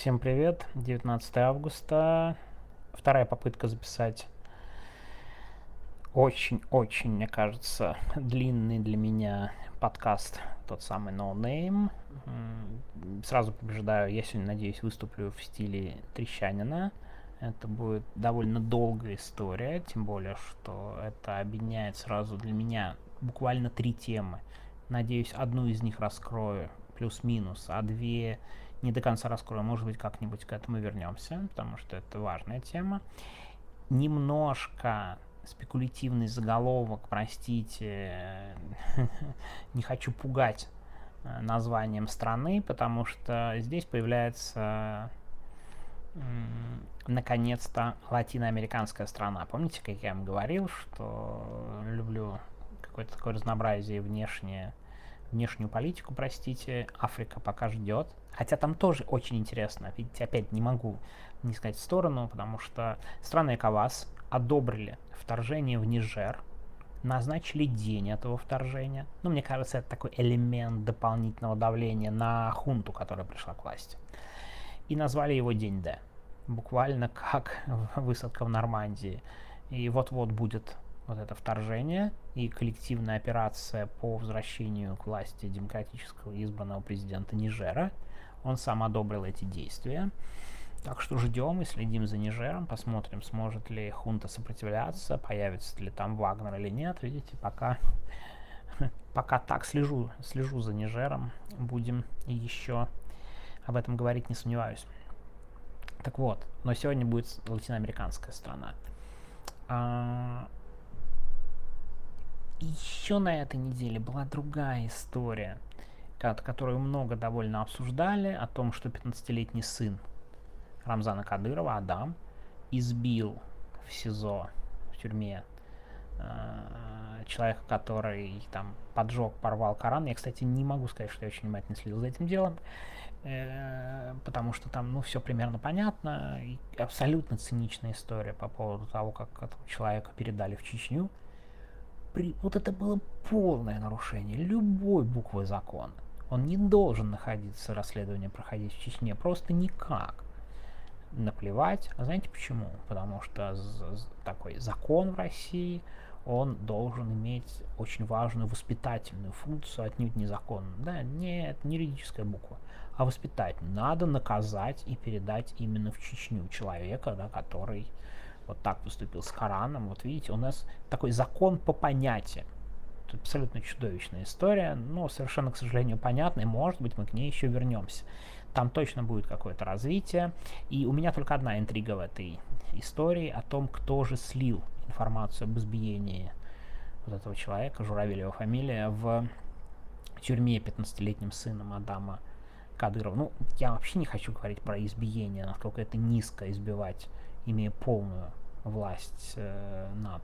Всем привет, 19 августа. Вторая попытка записать очень-очень, мне кажется, длинный для меня подкаст, тот самый No Name. Сразу побеждаю, я сегодня, надеюсь, выступлю в стиле Трещанина. Это будет довольно долгая история, тем более, что это объединяет сразу для меня буквально три темы. Надеюсь, одну из них раскрою, плюс-минус, а две не до конца раскрою, может быть, как-нибудь к этому вернемся, потому что это важная тема. Немножко спекулятивный заголовок, простите, не хочу пугать э, названием страны, потому что здесь появляется наконец-то латиноамериканская страна. Помните, как я вам говорил, что люблю какое-то такое разнообразие внешнее, внешнюю политику, простите, Африка пока ждет. Хотя там тоже очень интересно. Видите, опять не могу не сказать в сторону, потому что страны ЭКОВАС одобрили вторжение в Нижер, назначили день этого вторжения. Ну, мне кажется, это такой элемент дополнительного давления на хунту, которая пришла к власти. И назвали его День Д. Буквально как высадка в Нормандии. И вот-вот будет вот это вторжение и коллективная операция по возвращению к власти демократического избранного президента Нижера – он сам одобрил эти действия. Так что ждем и следим за Нижером, посмотрим, сможет ли хунта сопротивляться, появится ли там Вагнер или нет. Видите, пока, пока так слежу, слежу за Нижером, будем еще об этом говорить, не сомневаюсь. Так вот, но сегодня будет латиноамериканская страна. Еще на этой неделе была другая история – которую много довольно обсуждали, о том, что 15-летний сын Рамзана Кадырова, Адам, избил в СИЗО, в тюрьме, э, человека, который там поджег, порвал Коран. Я, кстати, не могу сказать, что я очень внимательно следил за этим делом, э, потому что там, ну, все примерно понятно. И абсолютно циничная история по поводу того, как этого человека передали в Чечню. При... Вот это было полное нарушение любой буквы закона. Он не должен находиться, расследование проходить в Чечне, просто никак. Наплевать. А знаете почему? Потому что такой закон в России, он должен иметь очень важную воспитательную функцию, отнюдь не закон. Да, нет, не юридическая буква, а воспитательную. Надо наказать и передать именно в Чечню человека, да, который вот так поступил с Кораном. Вот видите, у нас такой закон по понятиям абсолютно чудовищная история, но совершенно, к сожалению, понятная, может быть, мы к ней еще вернемся. Там точно будет какое-то развитие, и у меня только одна интрига в этой истории о том, кто же слил информацию об избиении вот этого человека, Журавель фамилия, в тюрьме 15-летним сыном Адама Кадырова. Ну, я вообще не хочу говорить про избиение, насколько это низко избивать, имея полную власть э, над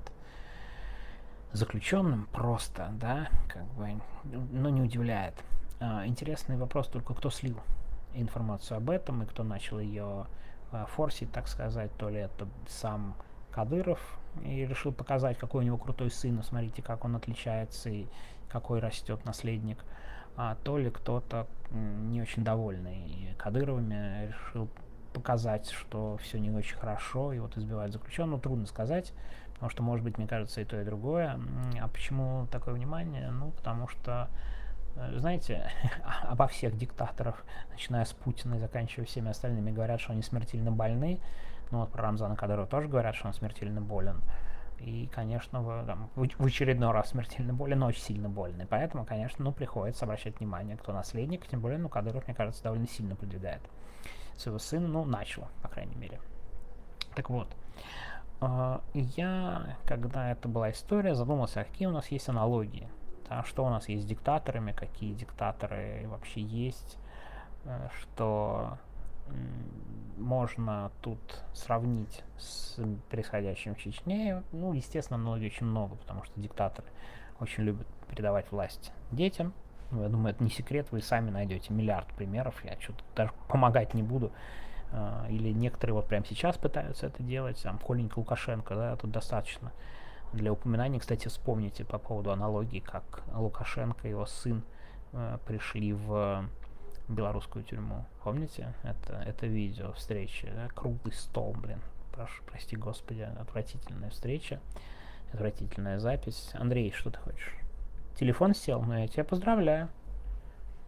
заключенным просто, да, как бы, но не удивляет. А, интересный вопрос только, кто слил информацию об этом и кто начал ее а, форсить, так сказать, то ли это сам Кадыров и решил показать, какой у него крутой сын, смотрите, как он отличается и какой растет наследник, а то ли кто-то не очень довольный Кадыровыми решил показать, что все не очень хорошо, и вот избивать заключенного, трудно сказать. Потому что, может быть, мне кажется, и то, и другое. А почему такое внимание? Ну, потому что, э, знаете, обо всех диктаторах, начиная с Путина и заканчивая всеми остальными, говорят, что они смертельно больны. Ну, вот про Рамзана Кадырова тоже говорят, что он смертельно болен. И, конечно, в, там, в, очередной раз смертельно болен, но очень сильно больный. Поэтому, конечно, ну, приходится обращать внимание, кто наследник. Тем более, ну, Кадыров, мне кажется, довольно сильно продвигает своего сына. Ну, начал, по крайней мере. Так вот. А, я, когда это была история, задумался, а какие у нас есть аналогии. Да, что у нас есть с диктаторами, какие диктаторы вообще есть, э, что можно тут сравнить с происходящим в Чечне. Ну, естественно, аналогий очень много, потому что диктаторы очень любят передавать власть детям. Ну, я думаю, это не секрет, вы сами найдете миллиард примеров, я что-то даже помогать не буду. А, или некоторые вот прямо сейчас пытаются это делать, там, Коленька Лукашенко, да, тут достаточно. Для упоминания, кстати, вспомните по поводу аналогии, как Лукашенко и его сын э, пришли в белорусскую тюрьму. Помните? Это, это видео встречи. Да? Круглый стол, блин. Прошу, прости господи, отвратительная встреча. Отвратительная запись. Андрей, что ты хочешь? Телефон сел, ну я тебя поздравляю.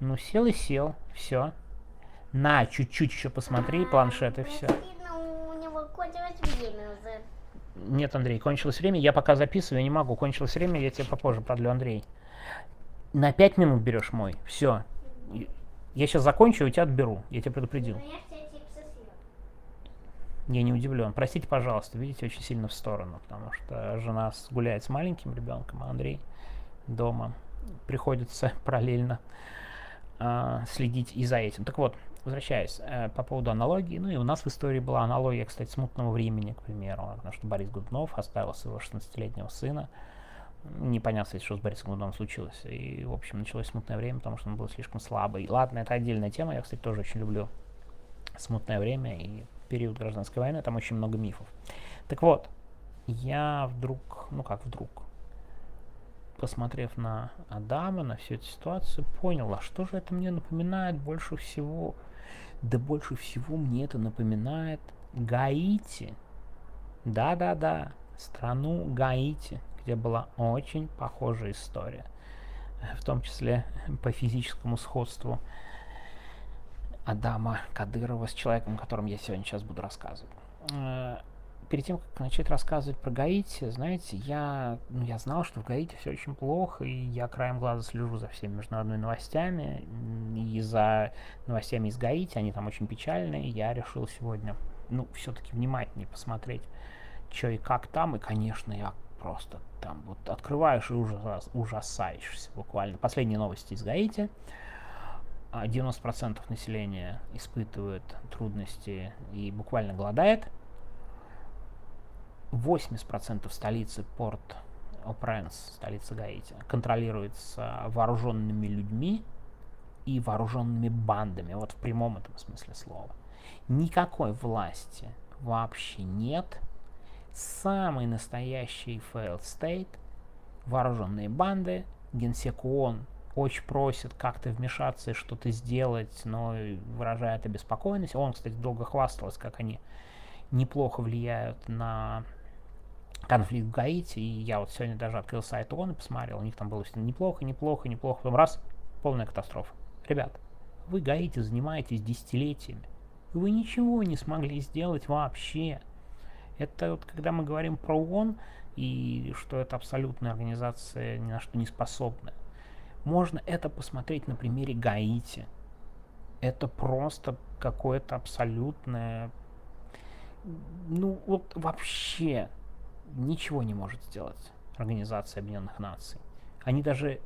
Ну сел и сел, все. На, чуть-чуть еще посмотри, планшет и все. Нет, Андрей, кончилось время, я пока записываю, я не могу. Кончилось время, я тебе попозже продлю, Андрей. На пять минут берешь мой, все. Я сейчас закончу, и у тебя отберу, я тебя предупредил. Я не удивлен. Простите, пожалуйста, видите, очень сильно в сторону, потому что жена гуляет с маленьким ребенком, а Андрей дома. Приходится параллельно э, следить и за этим. Так вот, возвращаясь э, по поводу аналогии, ну и у нас в истории была аналогия, кстати, смутного времени, к примеру, потому что Борис Годунов оставил своего 16-летнего сына, непонятно, что с Борисом Годуновым случилось, и, в общем, началось смутное время, потому что он был слишком слабый. Ладно, это отдельная тема, я, кстати, тоже очень люблю смутное время и период гражданской войны, там очень много мифов. Так вот, я вдруг, ну как вдруг, посмотрев на Адама, на всю эту ситуацию, понял, а что же это мне напоминает больше всего? Да больше всего мне это напоминает Гаити. Да-да-да, страну Гаити, где была очень похожая история. В том числе по физическому сходству Адама Кадырова с человеком, о я сегодня сейчас буду рассказывать. Перед тем, как начать рассказывать про Гаити, знаете, я, ну, я знал, что в Гаити все очень плохо, и я краем глаза слежу за всеми международными новостями, и за новостями из Гаити, они там очень печальные, я решил сегодня, ну, все-таки внимательнее посмотреть, что и как там, и, конечно, я просто там вот открываешь и ужас, ужасаешься буквально. Последние новости из Гаити. 90% населения испытывает трудности и буквально голодает. 80% столицы порт Опренс, столица Гаити, контролируется вооруженными людьми и вооруженными бандами, вот в прямом этом смысле слова. Никакой власти вообще нет. Самый настоящий failed state, вооруженные банды, генсек ООН очень просит как-то вмешаться и что-то сделать, но выражает обеспокоенность. Он, кстати, долго хвастался, как они неплохо влияют на конфликт в Гаити, и я вот сегодня даже открыл сайт ООН и посмотрел, у них там было все неплохо, неплохо, неплохо, потом раз, полная катастрофа. Ребят, вы Гаити занимаетесь десятилетиями, вы ничего не смогли сделать вообще. Это вот когда мы говорим про ООН, и что это абсолютная организация ни на что не способная. Можно это посмотреть на примере Гаити. Это просто какое-то абсолютное... Ну, вот вообще ничего не может сделать Организация Объединенных Наций. Они даже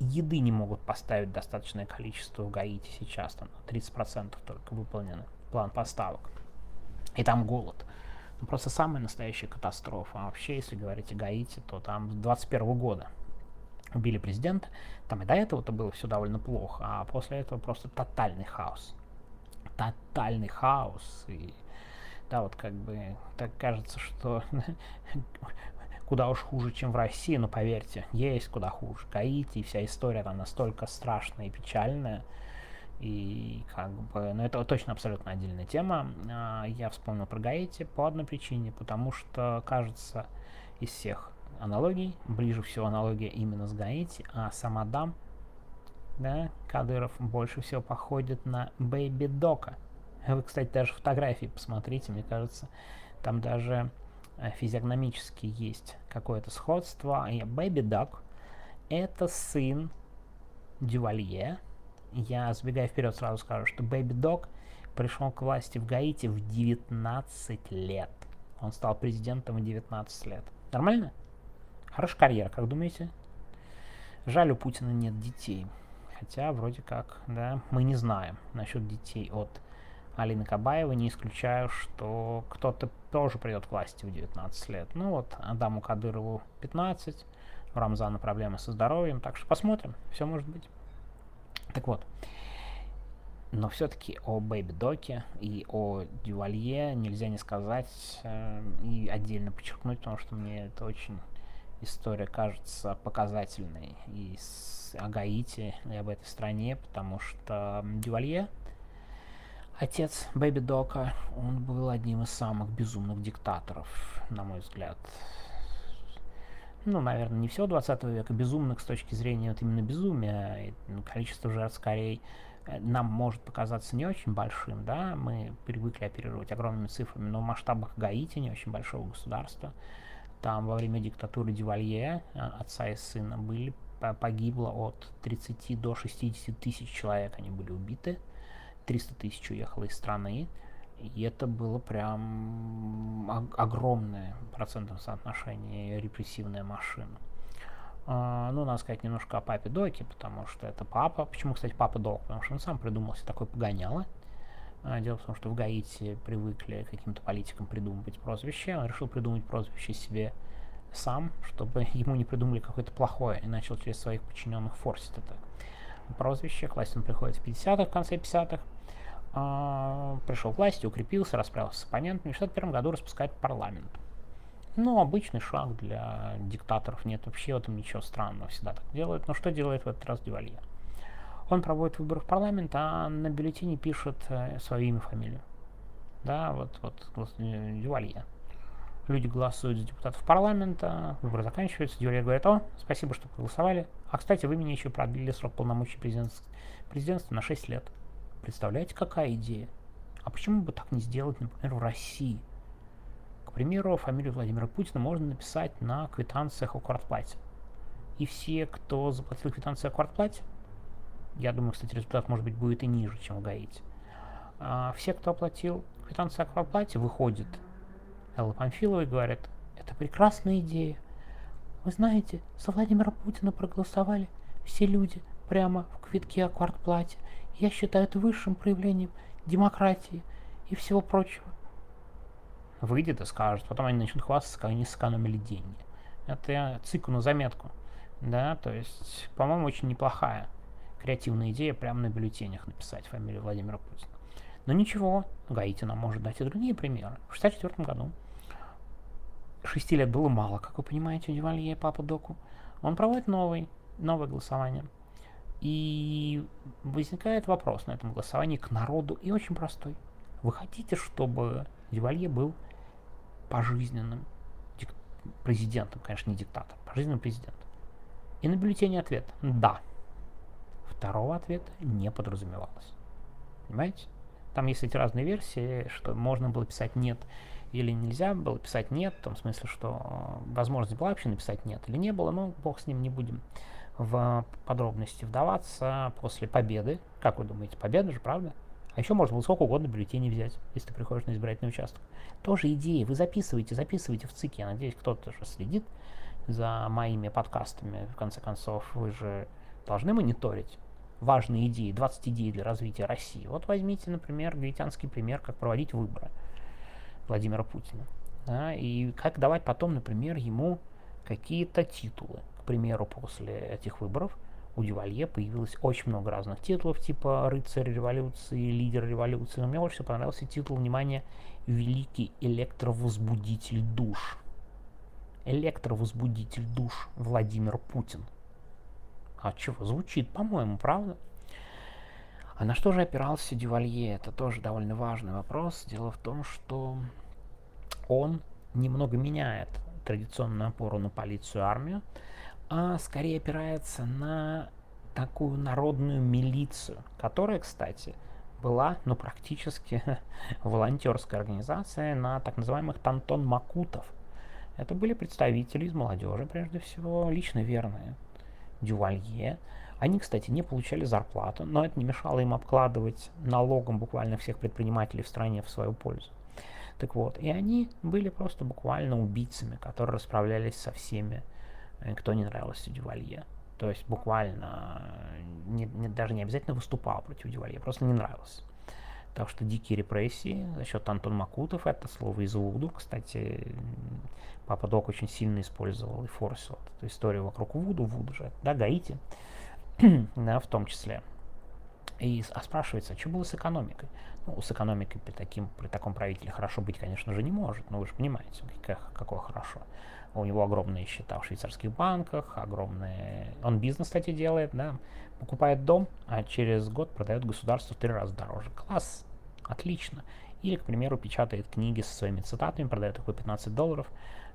еды не могут поставить достаточное количество в Гаити сейчас, там 30% только выполнены план поставок. И там голод. Ну, просто самая настоящая катастрофа. А вообще, если говорить о Гаити, то там с 21 года убили президента. Там и до этого-то было все довольно плохо, а после этого просто тотальный хаос. Тотальный хаос. И да, вот как бы так кажется, что куда уж хуже, чем в России, но поверьте, есть куда хуже. Гаити и вся история там настолько страшная и печальная, и как бы, ну это точно абсолютно отдельная тема. А, я вспомнил про Гаити по одной причине, потому что, кажется, из всех аналогий, ближе всего аналогия именно с Гаити, а сам Адам, да, Кадыров больше всего походит на Бэйби Дока. Вы, кстати, даже фотографии посмотрите, мне кажется, там даже э, физиогномически есть какое-то сходство. И Baby Duck — это сын Дювалье. Я, сбегая вперед, сразу скажу, что Baby Dog пришел к власти в Гаити в 19 лет. Он стал президентом в 19 лет. Нормально? Хорошая карьера, как думаете? Жаль, у Путина нет детей. Хотя, вроде как, да, мы не знаем насчет детей от Алины Кабаевой, не исключаю, что кто-то тоже придет к власти в 19 лет. Ну вот, Адаму Кадырову 15, у Рамзана проблемы со здоровьем, так что посмотрим, все может быть. Так вот, но все-таки о Бэйби Доке и о Дювалье нельзя не сказать э, и отдельно подчеркнуть, потому что мне это очень история кажется показательной и с, о Гаити, и об этой стране, потому что Дювалье, отец Бэби Дока, он был одним из самых безумных диктаторов, на мой взгляд. Ну, наверное, не всего 20 века безумных с точки зрения вот именно безумия, ну, количество жертв скорее Э, нам может показаться не очень большим, да, мы привыкли оперировать огромными цифрами, но в масштабах Гаити, не очень большого государства, там во время диктатуры Дювалье, э, отца и сына, были, погибло от 30 до 60 тысяч человек, они были убиты, 300 тысяч уехало из страны, и это было прям огромное процентном соотношении репрессивная машина. Uh, ну, надо сказать немножко о папе Доке, потому что это папа. Почему, кстати, папа Док? Потому что он сам придумал себе такой погоняло. Uh, дело в том, что в Гаити привыкли каким-то политикам придумывать прозвище. Он решил придумать прозвище себе сам, чтобы ему не придумали какое-то плохое, и начал через своих подчиненных форсить это прозвище. К власти он приходит в 50-х, в конце 50-х. Uh, а, пришел к власти, укрепился, расправился с оппонентами. В 61 году распускает парламент. Ну, обычный шаг для диктаторов, нет вообще в этом ничего странного, всегда так делают. Но что делает в этот раз Дювалье? Он проводит выборы в парламент, а на бюллетене пишет э, свое имя, фамилию. Да, вот, вот, Дювалье. Люди голосуют за депутатов парламента, выборы заканчиваются, Дювалье говорит, о, спасибо, что проголосовали. А, кстати, вы мне еще продлили срок полномочий президентства, президентства на 6 лет. Представляете, какая идея? А почему бы так не сделать, например, в России? К примеру, фамилию Владимира Путина можно написать на квитанциях о квартплате. И все, кто заплатил квитанции о квартплате, я думаю, кстати, результат может быть будет и ниже, чем в Гаити. А все, кто оплатил квитанции о квартплате, выходит Элла Памфилова говорит, это прекрасная идея. Вы знаете, за Владимира Путина проголосовали все люди прямо в квитке о квартплате. Я считаю это высшим проявлением демократии и всего прочего выйдет и скажет, потом они начнут хвастаться, как они сэкономили деньги. Это я цикл на заметку. Да, то есть, по-моему, очень неплохая креативная идея прямо на бюллетенях написать фамилию Владимира Путина. Но ничего, Гаити нам может дать и другие примеры. В 1964 году, шести лет было мало, как вы понимаете, у Дювалье Папа Доку, он проводит новый, новое голосование. И возникает вопрос на этом голосовании к народу, и очень простой. Вы хотите, чтобы Дювалье был пожизненным дик- президентом, конечно, не диктатором, пожизненным президентом. И на бюллетене ответ «да». Второго ответа не подразумевалось. Понимаете? Там есть эти разные версии, что можно было писать «нет» или нельзя было писать «нет», в том смысле, что э, возможность была вообще написать «нет» или не было, но бог с ним, не будем в подробности вдаваться после победы. Как вы думаете, победа же, правда? А еще можно было сколько угодно бюллетеней взять, если ты приходишь на избирательный участок. Тоже идеи. Вы записываете, записывайте в ЦИКе. Я надеюсь, кто-то же следит за моими подкастами. В конце концов, вы же должны мониторить важные идеи, 20 идей для развития России. Вот возьмите, например, гаитянский пример, как проводить выборы Владимира Путина. Да, и как давать потом, например, ему какие-то титулы. К примеру, после этих выборов – у Дювалье появилось очень много разных титулов, типа рыцарь революции, лидер революции. Но мне больше всего понравился титул, внимание, великий электровозбудитель душ. Электровозбудитель душ Владимир Путин. А чего? Звучит, по-моему, правда? А на что же опирался Дювалье? Это тоже довольно важный вопрос. Дело в том, что он немного меняет традиционную опору на полицию армию а скорее опирается на такую народную милицию, которая, кстати, была, ну, практически волонтерская организация на так называемых Тантон Макутов. Это были представители из молодежи, прежде всего, лично верные Дювалье. Они, кстати, не получали зарплату, но это не мешало им обкладывать налогом буквально всех предпринимателей в стране в свою пользу. Так вот, и они были просто буквально убийцами, которые расправлялись со всеми Э, кто не нравился Дювалье. То есть буквально не, не, даже не обязательно выступал против Дювалье, просто не нравился. Так что дикие репрессии за счет Антон Макутов, это слово из Вуду, кстати, Папа Док очень сильно использовал и форсил эту историю вокруг Вуду, Вуду же, да, Гаити, да, в том числе. И а спрашивается, а что было с экономикой? Ну, с экономикой при, таким, при таком правителе хорошо быть, конечно же, не может, но вы же понимаете, как, какое хорошо. У него огромные счета в швейцарских банках, огромные... Он бизнес, кстати, делает, да, покупает дом, а через год продает государству в три раза дороже. Класс, отлично. Или, к примеру, печатает книги со своими цитатами, продает их по 15 долларов.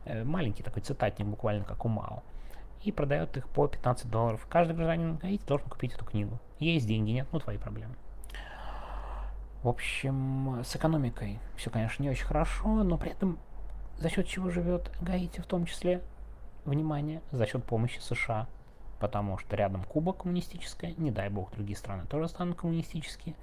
Э, маленький такой цитатник, буквально как у Мао. И продает их по 15 долларов. Каждый гражданин Гаити должен купить эту книгу. Есть деньги, нет, ну твои проблемы. В общем, с экономикой все, конечно, не очень хорошо, но при этом за счет чего живет Гаити в том числе? Внимание, за счет помощи США. Потому что рядом Куба коммунистическая, не дай бог другие страны тоже станут коммунистические.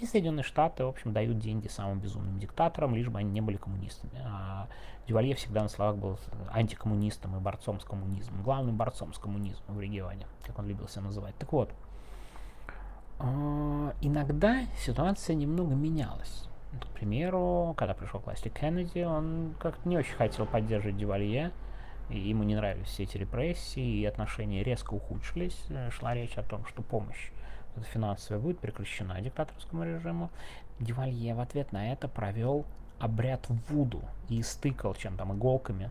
И Соединенные Штаты, в общем, дают деньги самым безумным диктаторам, лишь бы они не были коммунистами. А Дювалье всегда на словах был антикоммунистом и борцом с коммунизмом, главным борцом с коммунизмом в регионе, как он любил себя называть. Так вот, а, иногда ситуация немного менялась. К примеру, когда пришел к власти Кеннеди, он как-то не очень хотел поддерживать Дювалье, и ему не нравились все эти репрессии, и отношения резко ухудшились. Э, шла речь о том, что помощь финансовая будет прекращена диктаторскому режиму. Дювалье в ответ на это провел обряд Вуду и стыкал чем там иголками,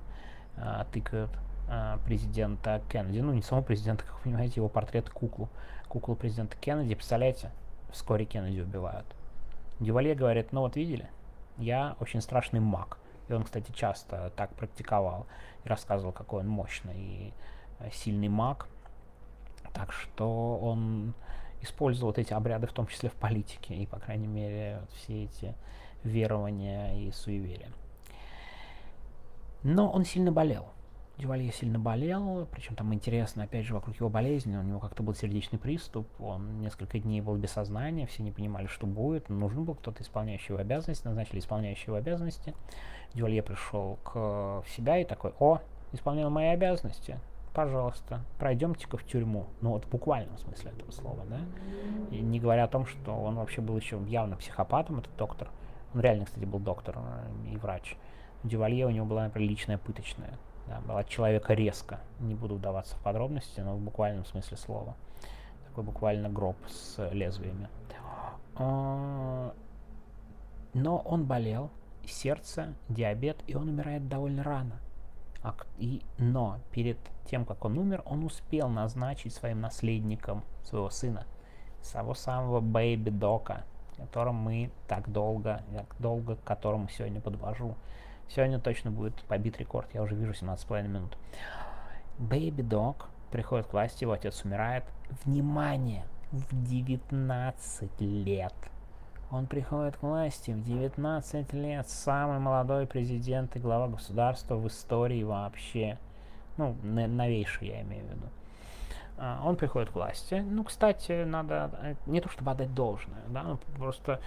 э, тыкают э, президента Кеннеди, ну не самого президента, как вы понимаете, его портрет куклу, куклу президента Кеннеди, представляете, вскоре Кеннеди убивают. Дювалье говорит, ну вот видели, я очень страшный маг. И он, кстати, часто так практиковал и рассказывал, какой он мощный и э, сильный маг. Так что он использовал вот эти обряды, в том числе в политике, и, по крайней мере, вот все эти верования и суеверия. Но он сильно болел. Дювалье сильно болел, причем там интересно, опять же, вокруг его болезни, у него как-то был сердечный приступ, он несколько дней был без сознания, все не понимали, что будет, нужен был кто-то исполняющий его обязанности, назначили исполняющего обязанности. Дювалье пришел к себя и такой, о, исполнял мои обязанности, пожалуйста, пройдемте-ка в тюрьму. Ну вот в буквальном смысле этого слова, да? И не говоря о том, что он вообще был еще явно психопатом, этот доктор. Он реально, кстати, был доктор и врач. Дювалье у него была, например, личная пыточная да, была человека резко. Не буду вдаваться в подробности, но в буквальном смысле слова. Такой буквально гроб с лезвиями. А, но он болел, сердце, диабет, и он умирает довольно рано. А, и, но перед тем, как он умер, он успел назначить своим наследником своего сына, того самого Бэйби Дока, которым мы так долго, так долго к которому сегодня подвожу. Сегодня точно будет побит рекорд, я уже вижу 17,5 минут. Baby Dog приходит к власти, его отец умирает. Внимание! В 19 лет. Он приходит к власти в 19 лет. Самый молодой президент и глава государства в истории вообще. Ну, новейший я имею в виду. А, он приходит к власти. Ну, кстати, надо э, не то чтобы отдать должное, да, просто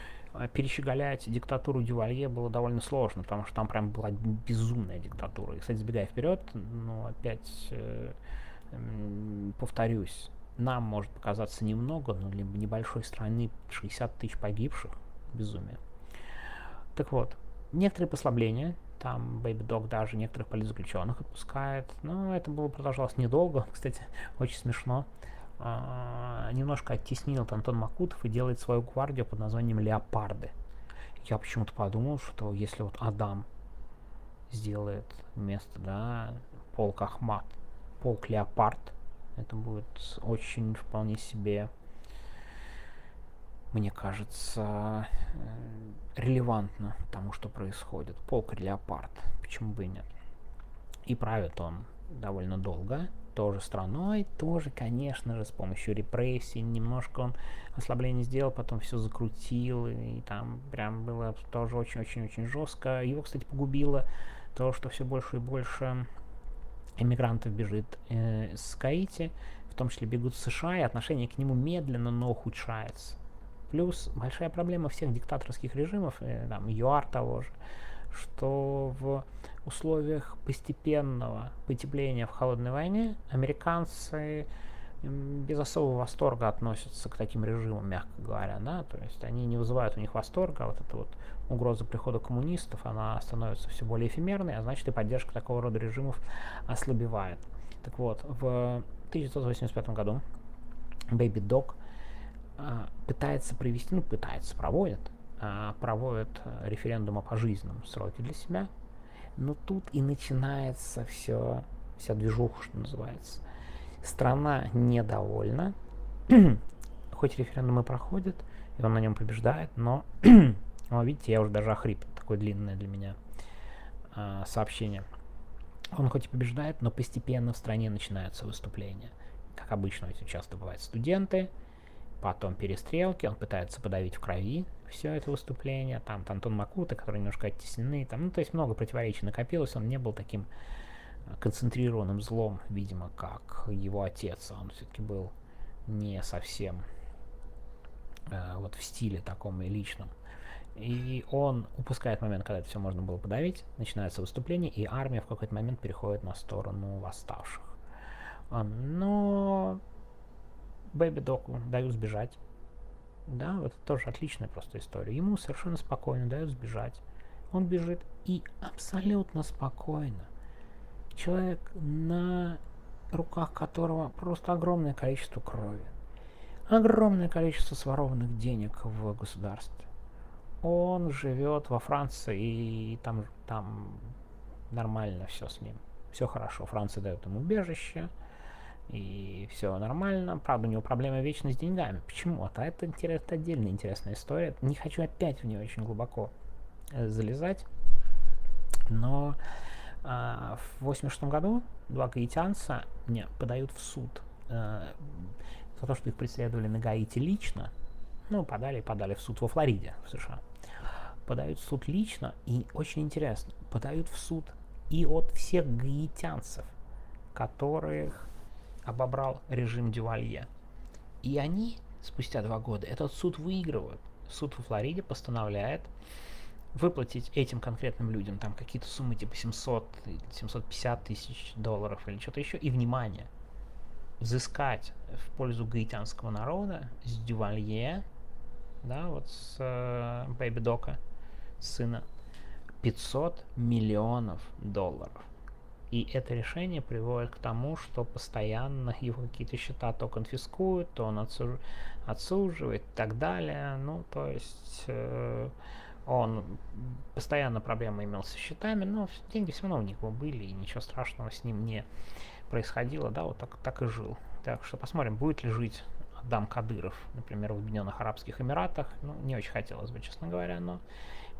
перещеголять диктатуру Дювалье было довольно сложно, потому что там прям была безумная диктатура. И, кстати, сбегая вперед, ну, опять э, э, повторюсь, нам может показаться немного, но для небольшой страны 60 тысяч погибших, безумие. Так вот, некоторые послабления, там Baby Dog даже некоторых политзаключенных отпускает, но это было продолжалось недолго, кстати, очень смешно а, немножко оттеснил Антон Макутов и делает свою гвардию под названием Леопарды. Я почему-то подумал, что если вот Адам сделает вместо, да, полк Ахмат, полк Леопард, это будет очень вполне себе, мне кажется, э, релевантно тому, что происходит. Полк Леопард, почему бы и нет. И правит он довольно долго, тоже страной, тоже, конечно же, с помощью репрессий, немножко он ослабление сделал, потом все закрутил, и там прям было тоже очень-очень-очень жестко. Его, кстати, погубило то, что все больше и больше эмигрантов бежит э, с Гаити, в том числе бегут в США, и отношение к нему медленно, но ухудшается. Плюс большая проблема всех диктаторских режимов, э, там, ЮАР того же, что в условиях постепенного потепления в холодной войне американцы без особого восторга относятся к таким режимам, мягко говоря, да, то есть они не вызывают у них восторга, а вот эта вот угроза прихода коммунистов, она становится все более эфемерной, а значит и поддержка такого рода режимов ослабевает. Так вот, в 1985 году Baby Dog а, пытается провести, ну, пытается, проводит, а, проводит референдум о пожизненном сроке для себя. Но тут и начинается все, вся движуха, что называется. Страна недовольна, хоть референдум и проходит, и он на нем побеждает, но, ну, видите, я уже даже охрип, такое длинное для меня э, сообщение. Он хоть и побеждает, но постепенно в стране начинаются выступления. Как обычно, эти часто бывают студенты, потом перестрелки, он пытается подавить в крови все это выступление, там Антон Макута, который немножко оттеснены, там, ну, то есть много противоречий накопилось, он не был таким а, концентрированным злом, видимо, как его отец, он все-таки был не совсем э, вот в стиле таком и личном. И он упускает момент, когда это все можно было подавить, начинается выступление, и армия в какой-то момент переходит на сторону восставших. Но Бэби Доку дают сбежать. Да, это тоже отличная просто история. Ему совершенно спокойно дают сбежать. Он бежит и абсолютно спокойно. Человек, на руках которого просто огромное количество крови. Огромное количество сворованных денег в государстве он живет во Франции, и там, там нормально все с ним. Все хорошо. Франция дает ему убежище, и все нормально. Правда, у него проблема вечно с деньгами. Почему-то. Это, это отдельная интересная история. Не хочу опять в нее очень глубоко э, залезать. Но э, в 86 году два гаитянца мне подают в суд э, за то, что их преследовали на Гаити лично. Ну, подали, подали в суд во Флориде, в США подают в суд лично, и очень интересно, подают в суд и от всех гаитянцев, которых обобрал режим Дювалье. И они спустя два года этот суд выигрывают. Суд во Флориде постановляет выплатить этим конкретным людям там какие-то суммы типа 700, 750 тысяч долларов или что-то еще. И, внимание, взыскать в пользу гаитянского народа с Дювалье, да, вот с э, Бэйби Дока, сына 500 миллионов долларов. И это решение приводит к тому, что постоянно его какие-то счета то конфискуют, то он отсуж... отсуживает и так далее. Ну, то есть э, он постоянно проблемы имел со счетами, но деньги все равно у него были, и ничего страшного с ним не происходило, да, вот так, так и жил. Так что посмотрим, будет ли жить Адам Кадыров, например, в Объединенных Арабских Эмиратах. Ну, не очень хотелось бы, честно говоря, но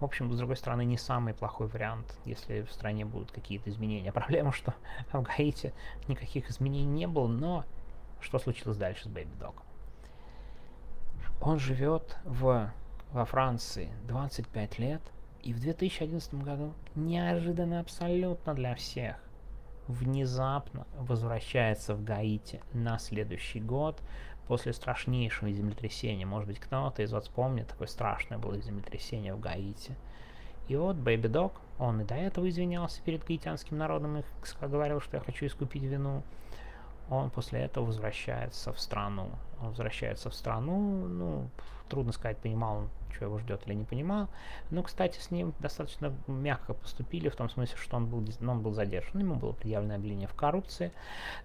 в общем, с другой стороны, не самый плохой вариант, если в стране будут какие-то изменения. Проблема, что в Гаити никаких изменений не было, но что случилось дальше с Бэйби Догом? Он живет в, во Франции 25 лет, и в 2011 году, неожиданно абсолютно для всех, внезапно возвращается в Гаити на следующий год, после страшнейшего землетрясения. Может быть, кто-то из вас помнит, такое страшное было землетрясение в Гаити. И вот Бэйби Дог, он и до этого извинялся перед гаитянским народом и говорил, что я хочу искупить вину. Он после этого возвращается в страну. Он возвращается в страну, ну, трудно сказать, понимал он, что его ждет или не понимал. Но, кстати, с ним достаточно мягко поступили, в том смысле, что он был, он был задержан, ему было предъявлено обвинение в коррупции,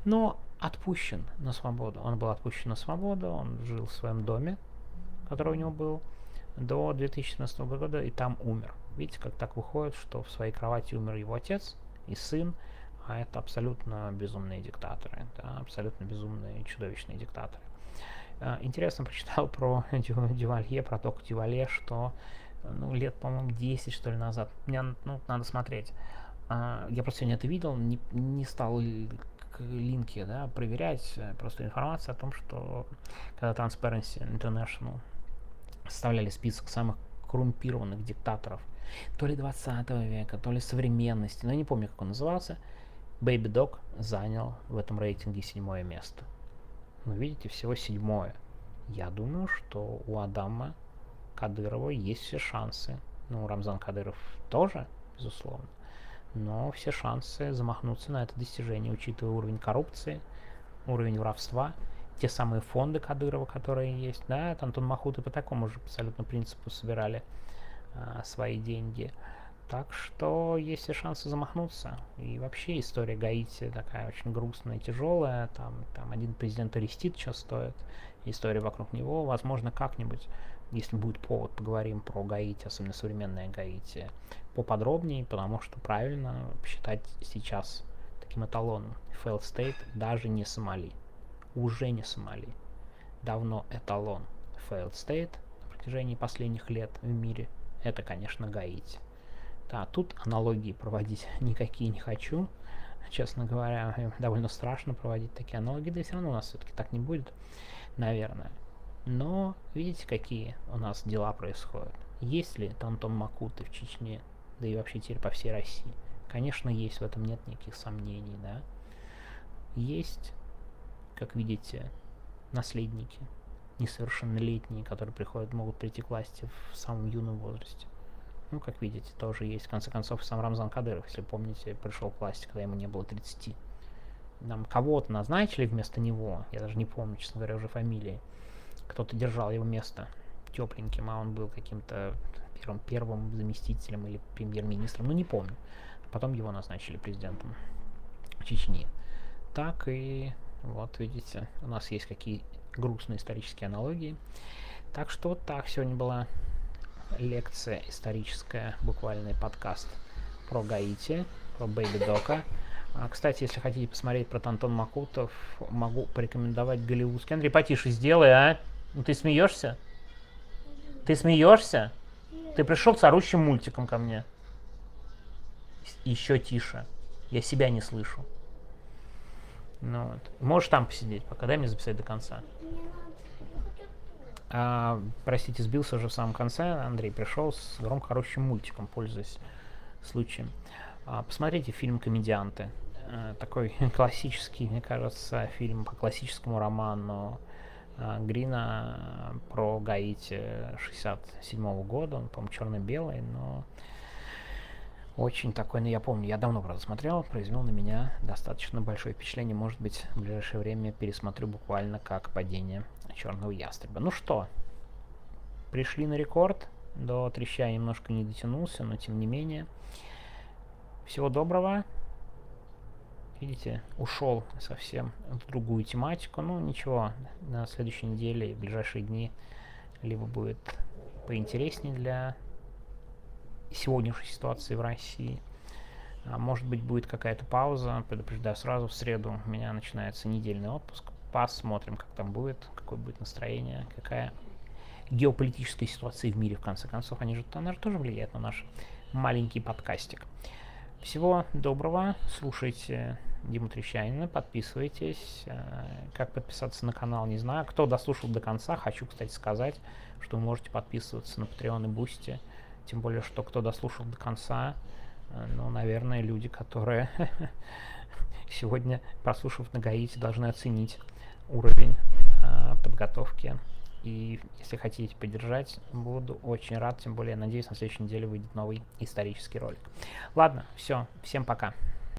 но отпущен на свободу. Он был отпущен на свободу, он жил в своем доме, который у него был, до 2017 года, и там умер. Видите, как так выходит, что в своей кровати умер его отец и сын, а это абсолютно безумные диктаторы, да, абсолютно безумные чудовищные диктаторы. А, интересно прочитал про Дювалье, про Току Дювалье, что ну, лет, по-моему, 10, что ли, назад. Мне ну, надо смотреть. А, я просто сегодня это видел, не, не стал линки да, проверять. Э, просто информация о том, что когда Transparency International составляли список самых коррумпированных диктаторов то ли 20 века, то ли современности, но я не помню, как он назывался, Baby Dog занял в этом рейтинге седьмое место. Но видите, всего седьмое. Я думаю, что у Адама Кадырова есть все шансы. Ну, Рамзан Кадыров тоже, безусловно. Но все шансы замахнуться на это достижение, учитывая уровень коррупции, уровень воровства, те самые фонды Кадырова, которые есть. Да, это Антон Махут и по такому же абсолютно принципу собирали а, свои деньги. Так что есть все шансы замахнуться. И вообще история Гаити такая очень грустная, тяжелая. Там, там один президент арестит что стоит. история вокруг него. Возможно, как-нибудь, если будет повод, поговорим про Гаити, особенно современное Гаити, поподробнее, потому что правильно считать сейчас таким эталоном. Failed State даже не Сомали. Уже не Сомали. Давно эталон Failed State на протяжении последних лет в мире. Это, конечно, Гаити. Да, тут аналогии проводить никакие не хочу. Честно говоря, довольно страшно проводить такие аналогии, да и все равно у нас все-таки так не будет, наверное. Но видите, какие у нас дела происходят. Есть ли Тантон Макуты в Чечне, да и вообще теперь по всей России? Конечно, есть, в этом нет никаких сомнений, да. Есть, как видите, наследники, несовершеннолетние, которые приходят, могут прийти к власти в самом юном возрасте. Ну, как видите, тоже есть. В конце концов, сам Рамзан Кадыров, если помните, пришел к власти, когда ему не было 30. Нам кого-то назначили вместо него, я даже не помню, честно говоря, уже фамилии. Кто-то держал его место тепленьким, а он был каким-то первым, первым заместителем или премьер-министром, ну не помню. Потом его назначили президентом Чечни. Так и вот видите, у нас есть какие грустные исторические аналогии. Так что вот так сегодня была лекция историческая, буквальный подкаст про Гаити, про Бэйби Дока. Кстати, если хотите посмотреть про Тантон Макутов, могу порекомендовать голливудский. Андрей, потише сделай, а? Ну ты смеешься? Ты смеешься? Ты пришел с орущим мультиком ко мне. Еще тише. Я себя не слышу. Ну, вот. Можешь там посидеть, пока дай мне записать до конца. А, простите, сбился уже в самом конце. Андрей пришел с громко хорошим мультиком, пользуясь случаем. А, посмотрите фильм «Комедианты». А, такой классический, мне кажется, фильм по классическому роману а, Грина про Гаити 67 -го года. Он, по-моему, черно-белый, но очень такой, ну я помню, я давно, правда, смотрел, произвел на меня достаточно большое впечатление. Может быть, в ближайшее время пересмотрю буквально как падение черного ястреба. Ну что, пришли на рекорд. До треща немножко не дотянулся, но тем не менее. Всего доброго. Видите, ушел совсем в другую тематику. Ну, ничего, на следующей неделе, в ближайшие дни, либо будет поинтереснее для сегодняшней ситуации в России. А может быть, будет какая-то пауза. Предупреждаю сразу, в среду у меня начинается недельный отпуск. Посмотрим, как там будет, какое будет настроение, какая геополитическая ситуация в мире, в конце концов. Они же, она же тоже влияет на наш маленький подкастик. Всего доброго, слушайте Диму Трещанина, подписывайтесь. Э, как подписаться на канал, не знаю. Кто дослушал до конца, хочу, кстати, сказать, что вы можете подписываться на Patreon и Boosty. Тем более, что кто дослушал до конца, э, ну, наверное, люди, которые сегодня, прослушав на Гаити, должны оценить уровень э, подготовки. И если хотите поддержать, буду очень рад. Тем более, надеюсь, на следующей неделе выйдет новый исторический ролик. Ладно, все. Всем пока.